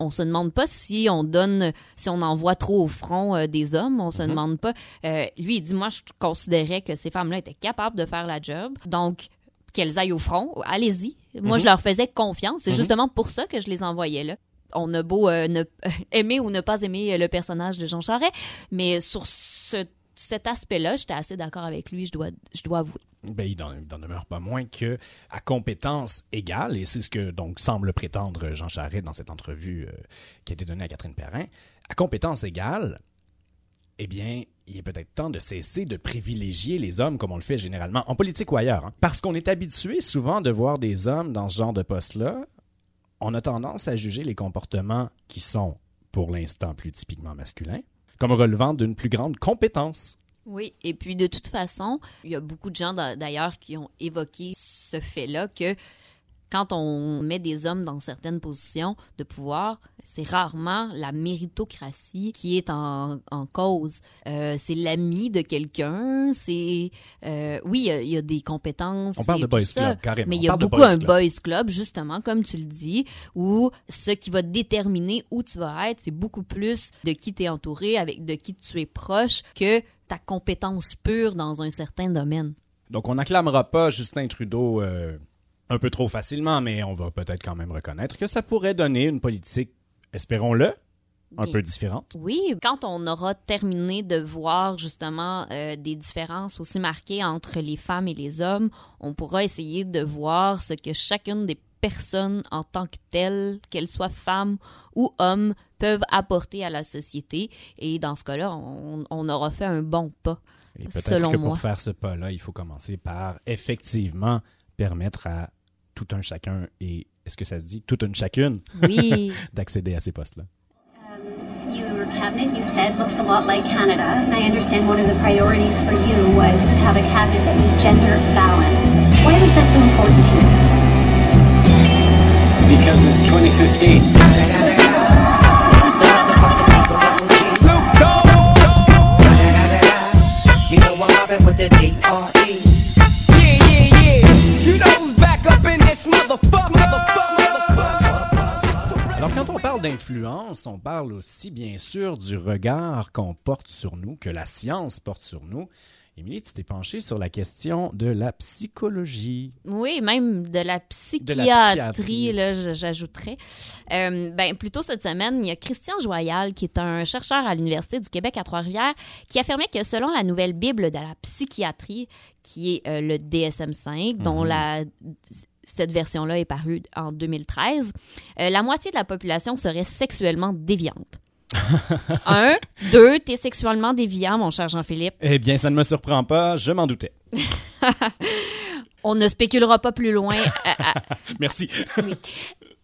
on se demande pas si on donne, si on envoie trop au front euh, des hommes. On se demande pas. Euh, lui, il dit, moi, je considérais que ces femmes-là étaient capables de faire la job. Donc, qu'elles aillent au front, allez-y. Moi, je leur faisais confiance. C'est justement pour ça que je les envoyais là. On a beau euh, aimer ou ne pas aimer le personnage de Jean Charest, mais sur ce cet aspect-là, j'étais assez d'accord avec lui, je dois, je dois avouer. Ben, il n'en demeure pas moins que à compétence égale, et c'est ce que donc semble prétendre Jean Charest dans cette entrevue euh, qui a été donnée à Catherine Perrin, à compétence égale, eh bien, il est peut-être temps de cesser de privilégier les hommes comme on le fait généralement en politique ou ailleurs. hein. Parce qu'on est habitué souvent de voir des hommes dans ce genre de poste-là, on a tendance à juger les comportements qui sont, pour l'instant, plus typiquement masculins, comme relevant d'une plus grande compétence. Oui, et puis de toute façon, il y a beaucoup de gens d'a- d'ailleurs qui ont évoqué ce fait-là que quand on met des hommes dans certaines positions de pouvoir, c'est rarement la méritocratie qui est en, en cause. Euh, c'est l'ami de quelqu'un, c'est... euh, oui, il y a- il y, a des compétences. On parle et de tout boys ça, club, carrément. Mais On il y a parle de beaucoup boys un club. boys club, justement, comme tu le dis, où ce qui va déterminer où tu vas être, c'est beaucoup plus de qui tu es entouré, avec de qui tu es proche, que ta compétence pure dans un certain domaine. Donc, on n'acclamera pas Justin Trudeau euh, un peu trop facilement, mais on va peut-être quand même reconnaître que ça pourrait donner une politique, espérons-le, un Des- peu différente. Oui, quand on aura terminé de voir justement euh, des différences aussi marquées entre les femmes et les hommes, on pourra essayer de voir ce que chacune des personnes en tant que telles, qu'elles soient femmes ou hommes, peuvent apporter à la société. Et dans ce cas-là, on, on aura fait un bon pas. Et peut-être que pour moi. faire ce pas-là, il faut commencer par effectivement permettre à tout un chacun et est-ce que ça se dit tout une chacune Oui. d'accéder à ces postes-là? Your cabinet, you said, looks a lot like Canada. And I understand one of the priorities for you was to have a cabinet that was gender balanced. Why was that so important to you? Because it's 2015. You know I'm mobbing with the D.R.E. on parle aussi bien sûr du regard qu'on porte sur nous, que la science porte sur nous. Émilie, tu t'es penchée sur la question de la psychologie. Oui, même de la psychiatrie, psychiatrie. j'ajouterais. Euh, ben, plus tôt cette semaine, il y a Christian Joyal, qui est un chercheur à l'Université du Québec à Trois-Rivières, qui affirmait que selon la nouvelle Bible de la psychiatrie, qui est euh, le DSM-5, dont Mhm. la cette version-là est parue en 2013, euh, la moitié de la population serait sexuellement déviante. Un, deux, t'es sexuellement déviant, mon cher Jean-Philippe. Eh bien, ça ne me surprend pas, je m'en doutais. On ne spéculera pas plus loin. Euh, à- Merci. Oui.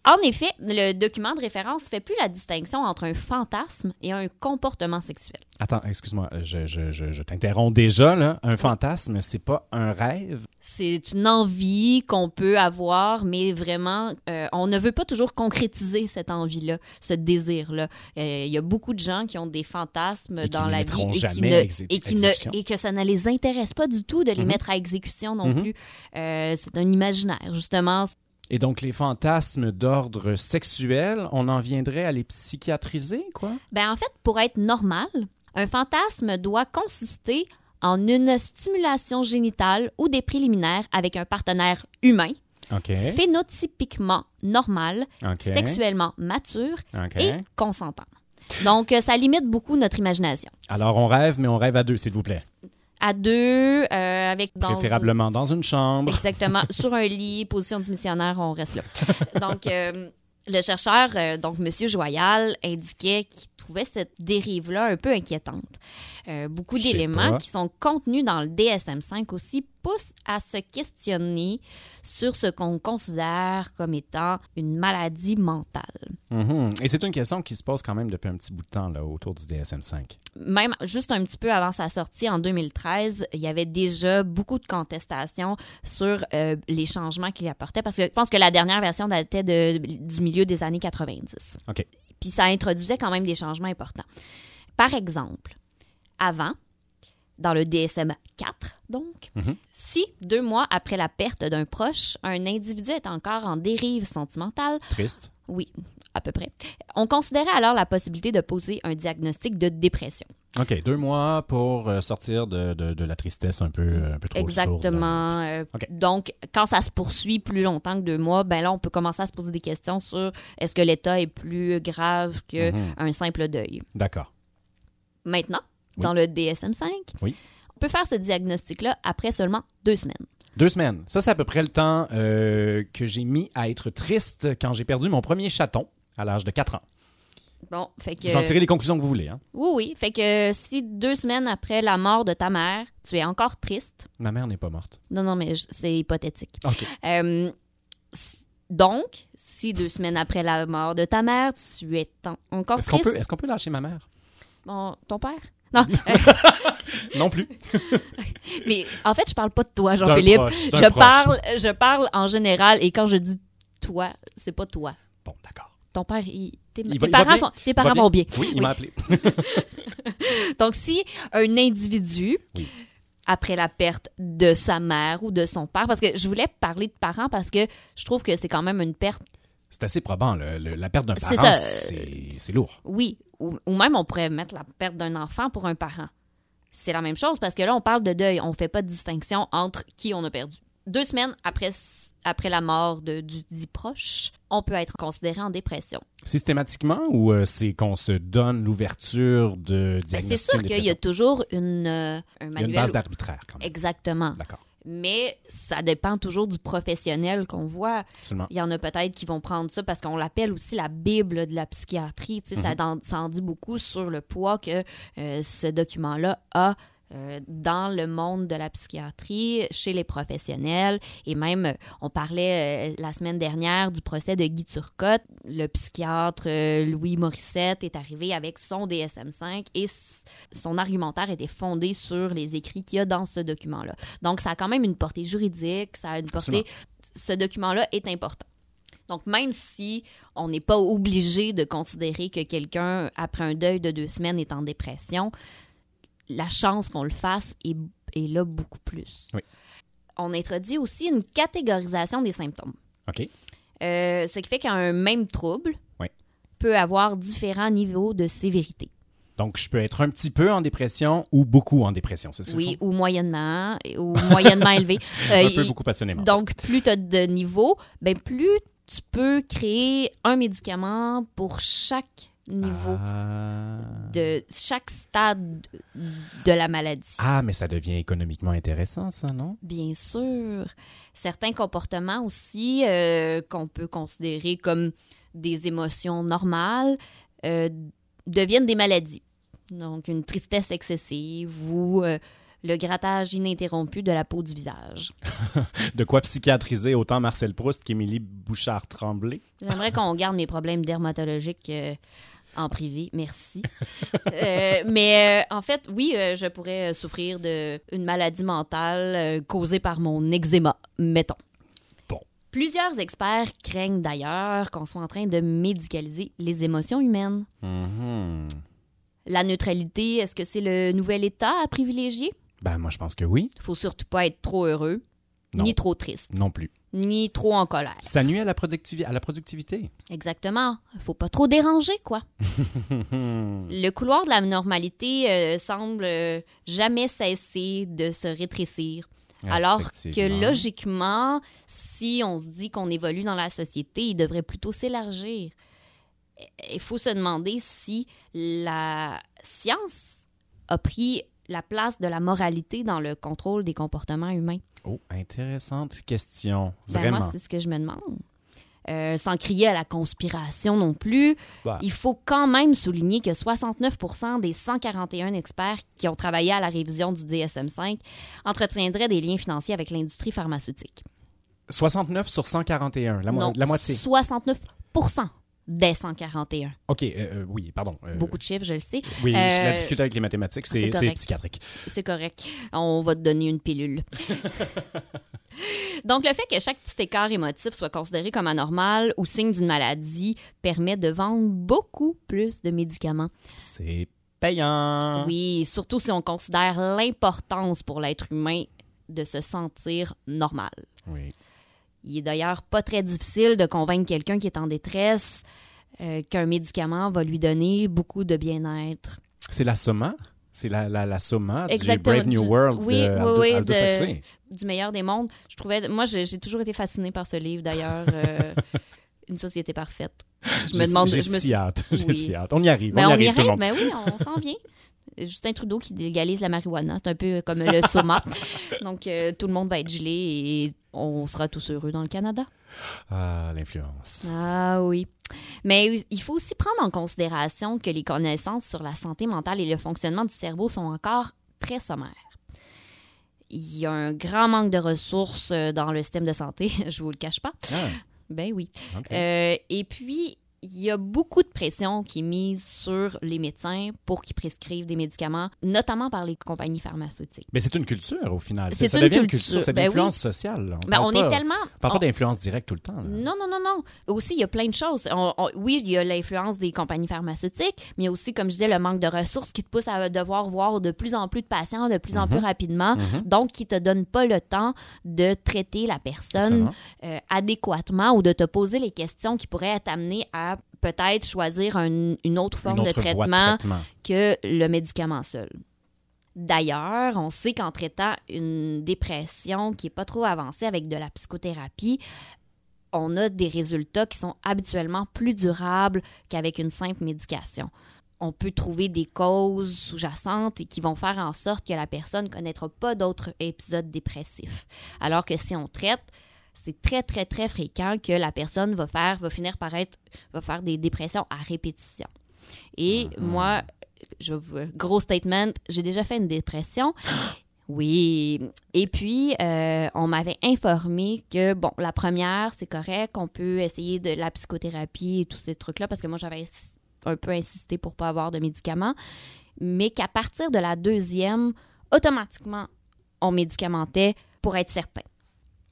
En effet, le document de référence fait plus la distinction entre un fantasme et un comportement sexuel. Attends, excuse-moi, je, je- je- je t'interromps déjà. Là. Un fantasme, c'est pas un rêve? C'est une envie qu'on peut avoir, mais vraiment, euh, on ne veut pas toujours concrétiser cette envie-là, ce désir-là. Euh, Il y a beaucoup de gens qui ont des fantasmes Et dans la vie et qui, ne, et, qui ne- et que ça ne les intéresse pas du tout de les Mhm. mettre à exécution non Mhm. plus. Euh, c'est un imaginaire, justement. Et donc, les fantasmes d'ordre sexuel, on en viendrait à les psychiatriser, quoi? Ben, en fait, pour être normal, un fantasme doit consister en une stimulation génitale ou des préliminaires avec un partenaire humain, phénotypiquement normal, sexuellement mature et consentant. Donc, euh, ça limite beaucoup notre imagination. Alors, on rêve, mais on rêve à deux, s'il vous plaît. À deux, euh, avec dans Préférablement dans une chambre. Exactement. Sur un lit, position du missionnaire, on reste là. Donc, euh, le chercheur, euh, donc M. Joyal, indiquait qu'il trouvait cette dérive-là un peu inquiétante. Beaucoup d'éléments qui sont contenus dans le DSM-5 aussi à se questionner sur ce qu'on considère comme étant une maladie mentale. Mhm. Et c'est une question qui se pose quand même depuis un petit bout de temps là, autour du DSM-5. même juste un petit peu avant sa sortie en 2013, il y avait déjà beaucoup de contestations sur euh, les changements qu'il apportait parce que je pense que la dernière version datait de- du milieu des années 90. OK. Puis ça introduisait quand même des changements importants. Par exemple, avant, dans le DSM 4, donc, Mhm. si deux mois après la perte d'un proche, un individu est encore en dérive sentimentale, Triste. oui, à peu près, on considérait alors la possibilité de poser un diagnostic de dépression. OK, deux mois pour euh, sortir de, de- de la tristesse un peu, un peu trop sourde, là. Exactement. Euh, Donc, quand ça se poursuit plus longtemps que deux mois, ben là, on peut commencer à se poser des questions sur est-ce que l'état est plus grave qu'un Mhm. simple deuil? D'accord. Maintenant, dans le DSM-5. Oui. On peut faire ce diagnostic-là après seulement deux semaines. Deux semaines. Ça, c'est à peu près le temps euh, que j'ai mis à être triste quand j'ai perdu mon premier chaton à l'âge de 4 ans. Bon, fait que... Vous en tirez les conclusions que vous voulez. Hein? Oui, oui. Fait que si deux semaines après la mort de ta mère, tu es encore triste. Ma mère n'est pas morte. Non, non, mais c'est hypothétique. OK. Euh, donc, si deux semaines après la mort de ta mère, tu es en- encore qu'on triste? est-ce qu'on peut lâcher ma mère? Bon, ton père? Non. euh, Non plus. mais en fait, je parle pas de toi, Jean-Philippe. Je proche. parle, je parle en général et quand je dis toi, c'est pas toi. Bon, d'accord. Ton père, il- tes, Il va- parents, sont- tes parents bien? vont bien. Oui, il m'a appelé. Donc, si un individu, Oui. après la perte de sa mère ou de son père, parce que je voulais parler de parents parce que je trouve que c'est quand même une perte, C'est assez probant. le- le- la perte d'un parent, c'est lourd. oui, ou, ou même on pourrait mettre la perte d'un enfant pour un parent. C'est la même chose parce que là, on parle de deuil. On fait pas de distinction entre qui on a perdu. Deux semaines après, après la mort de, du dit proche, on peut être considéré en dépression. Systématiquement ou euh, c'est qu'on se donne l'ouverture de Ben, diagnostiquer c'est sûr qu'il y a toujours une, euh, un Il y a une base d'arbitraire quand même. Exactement. D'accord. Mais ça dépend toujours du professionnel qu'on voit. Absolument. Il y en a peut-être qui vont prendre ça parce qu'on l'appelle aussi la Bible de la psychiatrie. Tu sais, ça, Mhm. dans- ça en dit beaucoup sur le poids que euh, ce document-là a euh, dans le monde de la psychiatrie, chez les professionnels. Et même, euh, on parlait euh, la semaine dernière du procès de Guy Turcotte. Le psychiatre euh, Louis Morissette est arrivé avec son DSM-5 et son argumentaire était fondé sur les écrits qu'il y a dans ce document-là. Donc, ça a quand même une portée juridique, ça a une portée... Ce document-là est important. Donc, même si on n'est pas obligé de considérer que quelqu'un, après un deuil de deux semaines, est en dépression, la chance qu'on le fasse est, est là beaucoup plus. Oui. On introduit aussi une catégorisation des symptômes. OK. Euh, ce qui fait qu'un même trouble Oui. peut avoir différents niveaux de sévérité. Donc, je peux être un petit peu en dépression ou beaucoup en dépression, c'est ça? Oui, ou moyennement, ou moyennement élevé. Un Euh, peu il- beaucoup passionnément. Donc, plus tu as de niveaux, ben plus tu peux créer un médicament pour chaque niveau Ah. de chaque stade de la maladie. Ah, mais ça devient économiquement intéressant, ça, non? Bien sûr. Certains comportements aussi euh, qu'on peut considérer comme des émotions normales euh, deviennent des maladies. Donc, une tristesse excessive ou euh, le grattage ininterrompu de la peau du visage. De quoi psychiatriser autant Marcel Proust qu'Émilie Bouchard-Tremblay? J'aimerais qu'on garde mes problèmes dermatologiques euh, en privé. Merci. Euh, mais euh, en fait, oui, euh, je pourrais souffrir d'une maladie mentale causée par mon eczéma, mettons. Bon. Plusieurs experts craignent d'ailleurs qu'on soit en train de médicaliser les émotions humaines. Mhm. La neutralité, est-ce que c'est le nouvel état à privilégier? Ben, moi, je pense que oui. Faut surtout pas être trop heureux, Non. ni trop triste, Non plus. Ni trop en colère. Ça nuit à la, productivi- à la productivité. Exactement. Faut pas trop déranger, quoi. Le couloir de la normalité euh, semble euh, jamais cesser de se rétrécir. Alors que logiquement, si on se dit qu'on évolue dans la société, il devrait plutôt s'élargir. Il faut se demander si la science a pris la place de la moralité dans le contrôle des comportements humains. Oh, intéressante question. Ben, Vraiment. moi, c'est ce que je me demande. Euh, sans crier à la conspiration non plus, Bah. il faut quand même souligner que 69% des 141 experts qui ont travaillé à la révision du DSM-5 entretiendraient des liens financiers avec l'industrie pharmaceutique. 69 sur 141, la, mo- Non, la moitié. 69 des 141. OK, euh, euh, oui, pardon. euh, Beaucoup de chiffres, je le sais. Oui, je Euh, la discute avec les mathématiques, c'est psychiatrique. C'est correct. On va te donner une pilule. Donc, le fait que chaque petit écart émotif soit considéré comme anormal ou signe d'une maladie permet de vendre beaucoup plus de médicaments. C'est payant. Oui, surtout si on considère l'importance pour l'être humain de se sentir normal. Oui. Il est d'ailleurs pas très difficile de convaincre quelqu'un qui est en détresse euh, qu'un médicament va lui donner beaucoup de bien-être. C'est la Soma? C'est la, la, la Soma du. Brave New Du- World oui, de Aldo- oui, de- du meilleur des mondes. Je trouvais, moi, j'ai toujours été fascinée par ce livre, d'ailleurs. euh, Une société parfaite. Je me J'ai- demande. J'ai je me si hâte. J'ai Oui. si hâte. On y arrive. Ben, on y on arrive, y arrive, mais oui, on s'en vient. Justin Trudeau qui légalise la marijuana. C'est un peu comme le Soma. Donc, euh, tout le monde va être gelé et on sera tous heureux dans le Canada. Ah, l'influence. Ah oui. Mais il faut aussi prendre en considération que les connaissances sur la santé mentale et le fonctionnement du cerveau sont encore très sommaires. Il y a un grand manque de ressources euh, dans le système de santé, je vous le cache pas. Ah. Ben oui. Euh, et puis, il y a beaucoup de pression qui est mise sur les médecins pour qu'ils prescrivent des médicaments, notamment par les compagnies pharmaceutiques. Mais c'est une culture au final. C'est une devient culture. C'est Ben l'influence oui. sociale. là. Ben, on est tellement- On parle pas on- d'influence directe tout le temps. là. Non, non, non, non. Aussi, il y a plein de choses. On- on- oui, il y a l'influence des compagnies pharmaceutiques, mais il y a aussi, comme je disais, le manque de ressources qui te pousse à devoir voir de plus en plus de patients de plus en Mhm. plus rapidement. Mhm. Donc, qui te donne pas le temps de traiter la personne euh, adéquatement ou de te poser les questions qui pourraient t'amener à peut-être choisir un- une autre forme Une de, autre voie de traitement traitement. que le médicament seul. D'ailleurs, on sait qu'en traitant une dépression qui n'est pas trop avancée avec de la psychothérapie, on a des résultats qui sont habituellement plus durables qu'avec une simple médication. On peut trouver des causes sous-jacentes et qui vont faire en sorte que la personne ne connaîtra pas d'autres épisodes dépressifs. Alors que si on traite, c'est très, très, très fréquent que la personne va faire, va finir par être, va faire des dépressions à répétition. Et moi, je gros statement, j'ai déjà fait une dépression. Oui. Et puis, euh, on m'avait informé que, bon, la première, c'est correct, on peut essayer de la psychothérapie et tous ces trucs-là, parce que moi, j'avais un peu insisté pour pas avoir de médicaments, mais qu'à partir de la deuxième, automatiquement, on médicamentait pour être certain.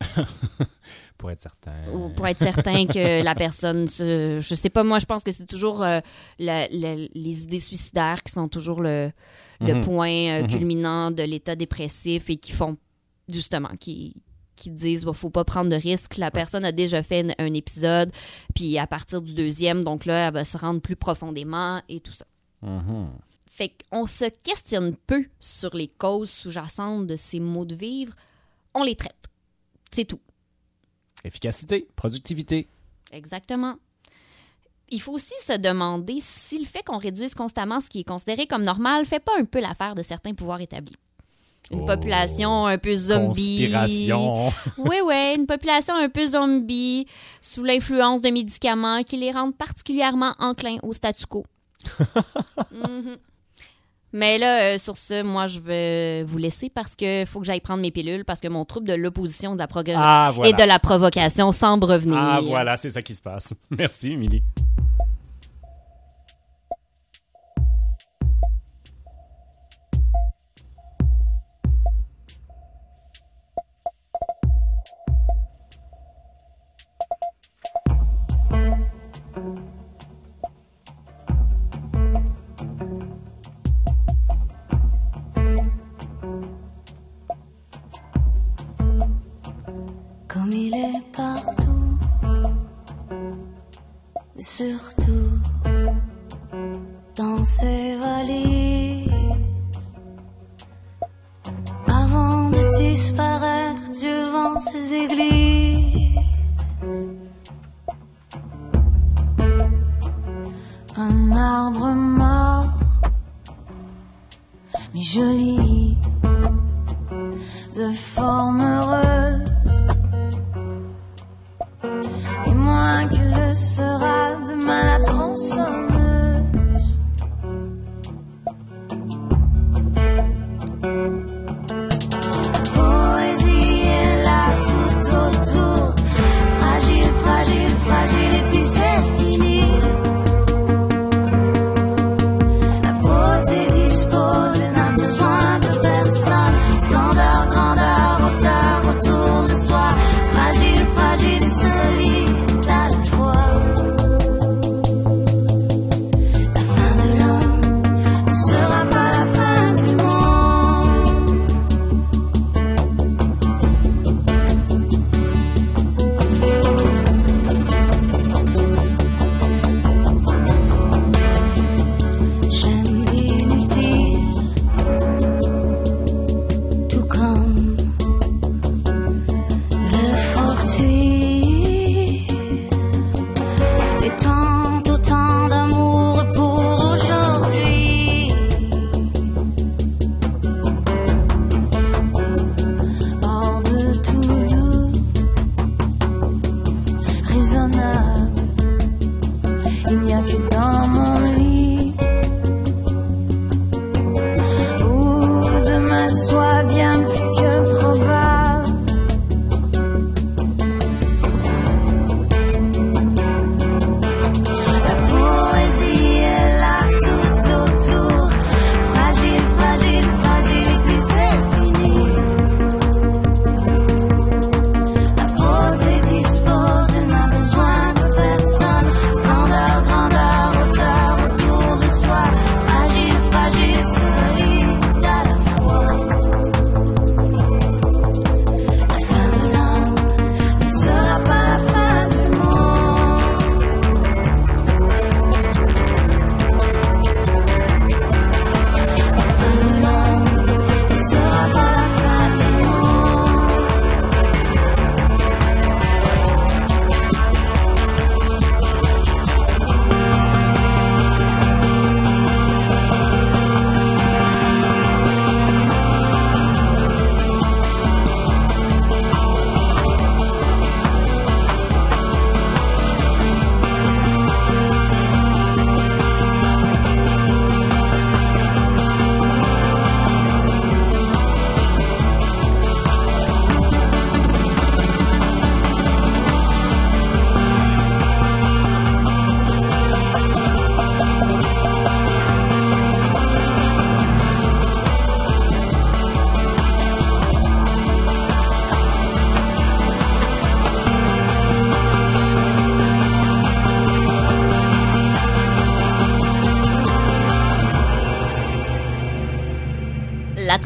Pour être certain. Ou pour être certain que la personne se... Je sais pas, moi, je pense que c'est toujours euh, la- la- les idées suicidaires qui sont toujours le, le Mhm. point euh, Mhm. culminant de l'état dépressif et qui font, justement, qui qui disent qu'il faut pas prendre de risques. La personne a déjà fait un, un épisode, puis à partir du deuxième, donc là, elle va se rendre plus profondément et tout ça. Mhm. Fait qu'on se questionne peu sur les causes sous-jacentes de ces maux de vivre. On les traite. C'est tout. Efficacité, productivité. Exactement. Il faut aussi se demander si le fait qu'on réduise constamment ce qui est considéré comme normal fait pas un peu l'affaire de certains pouvoirs établis. Une Oh, population un peu zombie. Conspiration. Oui, oui, une population un peu zombie, sous l'influence de médicaments qui les rendent particulièrement enclins au statu quo. Mhm. Mais là, euh, sur ce, moi, je vais vous laisser parce que faut que j'aille prendre mes pilules parce que mon trouble de l'opposition, de la progression Ah, voilà. et de la provocation semble revenir. Ah, voilà, c'est ça qui se passe. Merci, Émilie. Mais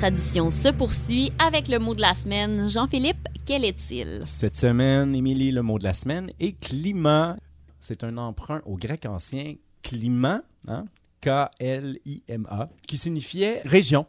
tradition se poursuit avec le mot de la semaine. Jean-Philippe, quel est-il? Cette semaine, Émilie, le mot de la semaine est climat. C'est un emprunt au grec ancien climat, hein, K-L-I-M-A, qui signifiait région.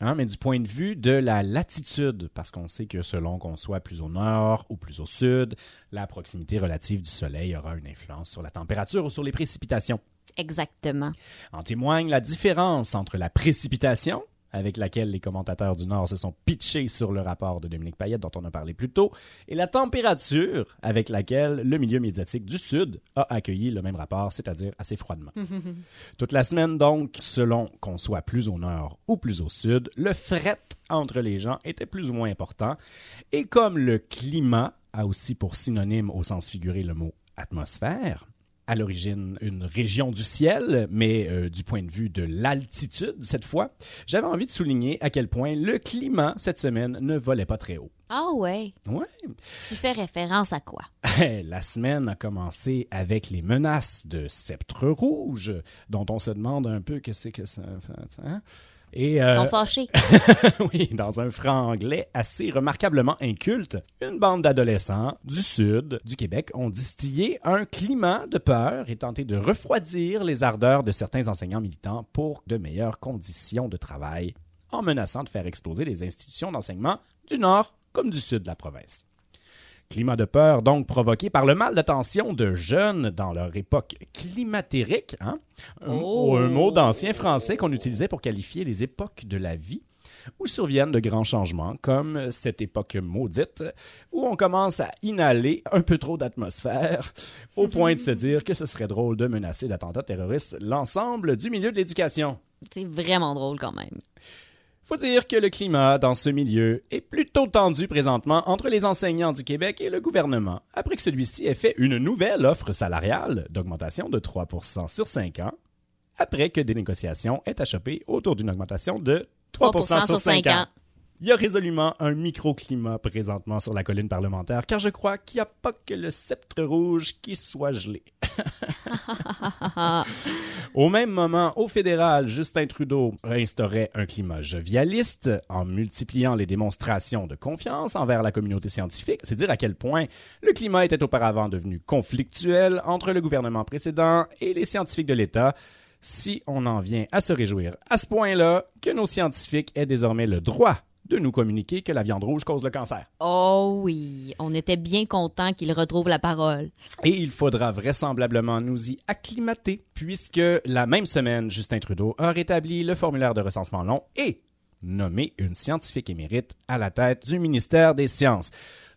hein, mais du point de vue de la latitude, parce qu'on sait que selon qu'on soit plus au nord ou plus au sud, la proximité relative du soleil aura une influence sur la température ou sur les précipitations. Exactement. En témoigne la différence entre la précipitation, avec laquelle les commentateurs du Nord se sont pitchés sur le rapport de Dominique Payette dont on a parlé plus tôt, et la température avec laquelle le milieu médiatique du Sud a accueilli le même rapport, c'est-à-dire assez froidement. Toute la semaine, donc, selon qu'on soit plus au nord ou plus au sud, le fret entre les gens était plus ou moins important. Et comme le climat a aussi pour synonyme au sens figuré le mot atmosphère, à l'origine une région du ciel, mais euh, du point de vue de l'altitude cette fois, j'avais envie de souligner à quel point le climat cette semaine ne volait pas très haut. Ah ouais. Ouais. Tu fais référence à quoi? La semaine a commencé avec les menaces de sceptre rouge, dont on se demande un peu que c'est que ça. hein? Et, Ils euh, sont fâchés. oui, dans un franglais assez remarquablement inculte, une bande d'adolescents du sud du Québec ont distillé un climat de peur et tenté de refroidir les ardeurs de certains enseignants militants pour de meilleures conditions de travail, en menaçant de faire exploser les institutions d'enseignement du nord comme du sud de la province. Climat de peur donc provoqué par le mal d'attention de jeunes dans leur époque climatérique, hein? un, Oh. un mot d'ancien français qu'on utilisait pour qualifier les époques de la vie où surviennent de grands changements, comme cette époque maudite, où on commence à inhaler un peu trop d'atmosphère, au point de se dire que ce serait drôle de menacer d'attentats terroristes l'ensemble du milieu de l'éducation. C'est vraiment drôle quand même. Faut dire que le climat dans ce milieu est plutôt tendu présentement entre les enseignants du Québec et le gouvernement, après que celui-ci ait fait une nouvelle offre salariale d'augmentation de 3% sur 5 ans, après que des négociations aient achoppé autour d'une augmentation de 3, 3% sur 5 ans. Il y a résolument un microclimat présentement sur la colline parlementaire, car je crois qu'il n'y a pas que le sceptre rouge qui soit gelé. Au même moment, au fédéral, Justin Trudeau instaurait un climat jovialiste en multipliant les démonstrations de confiance envers la communauté scientifique. C'est dire à quel point le climat était auparavant devenu conflictuel entre le gouvernement précédent et les scientifiques de l'État. Si on en vient à se réjouir à ce point-là que nos scientifiques aient désormais le droit de nous communiquer que la viande rouge cause le cancer. Oh oui, on était bien content qu'il retrouve la parole. Et il faudra vraisemblablement nous y acclimater, puisque la même semaine, Justin Trudeau a rétabli le formulaire de recensement long et nommé une scientifique émérite à la tête du ministère des Sciences.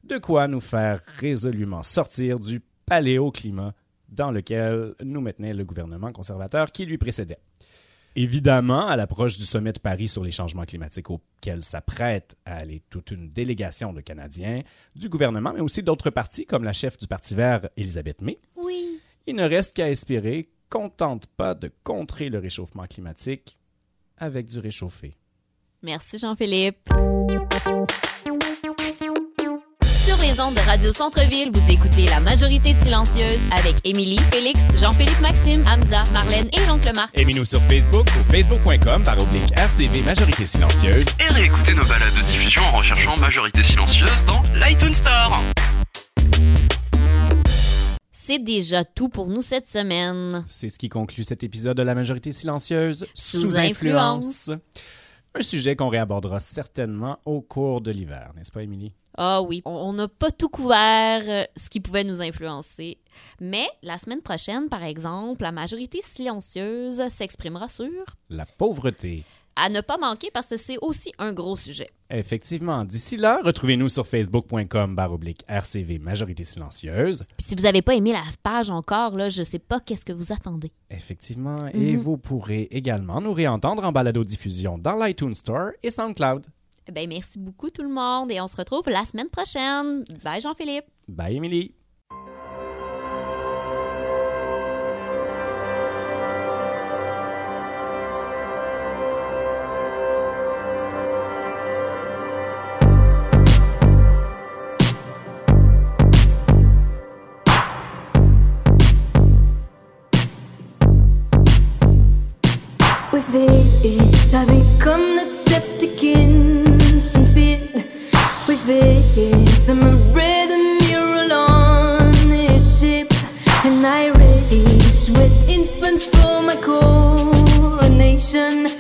De quoi nous faire résolument sortir du paléoclimat dans lequel nous maintenait le gouvernement conservateur qui lui précédait. Évidemment, à l'approche du sommet de Paris sur les changements climatiques auquel s'apprête à aller toute une délégation de Canadiens, du gouvernement, mais aussi d'autres partis, comme la chef du Parti vert, Elisabeth May, Oui. il ne reste qu'à espérer qu'on ne tente pas de contrer le réchauffement climatique avec du réchauffé. Merci Jean-Philippe. Les ondes de Radio Centre-Ville, vous écoutez La Majorité Silencieuse avec Émilie, Félix, Jean-Philippe Maxime, Hamza, Marlène et l'oncle Marc. Aimez-nous sur Facebook ou facebook.com par oblique RCV Majorité Silencieuse. Et réécoutez nos balades de diffusion en recherchant Majorité Silencieuse dans l'iTunes Store. C'est déjà tout pour nous cette semaine. C'est ce qui conclut cet épisode de La Majorité Silencieuse Sous influence. Un sujet qu'on réabordera certainement au cours de l'hiver, n'est-ce pas, Émilie? Ah oui, on- n'a pas tout couvert euh, ce qui pouvait nous influencer. Mais la semaine prochaine, par exemple, la majorité silencieuse s'exprimera sur La pauvreté. à ne pas manquer parce que c'est aussi un gros sujet. Effectivement. D'ici là, retrouvez-nous sur facebook.com baroblique RCV Majorité Silencieuse. Puis si vous n'avez pas aimé la page encore, là, je sais pas qu'est-ce que vous attendez. Effectivement. Et Mhm. vous pourrez également nous réentendre en balado-diffusion dans l'iTunes Store et SoundCloud. Eh Ben merci beaucoup tout le monde et on se retrouve la semaine prochaine. Bye Jean-Philippe. Bye, Émilie. It, I'm a rhythm mural on this ship, and I raise with infants for my coronation.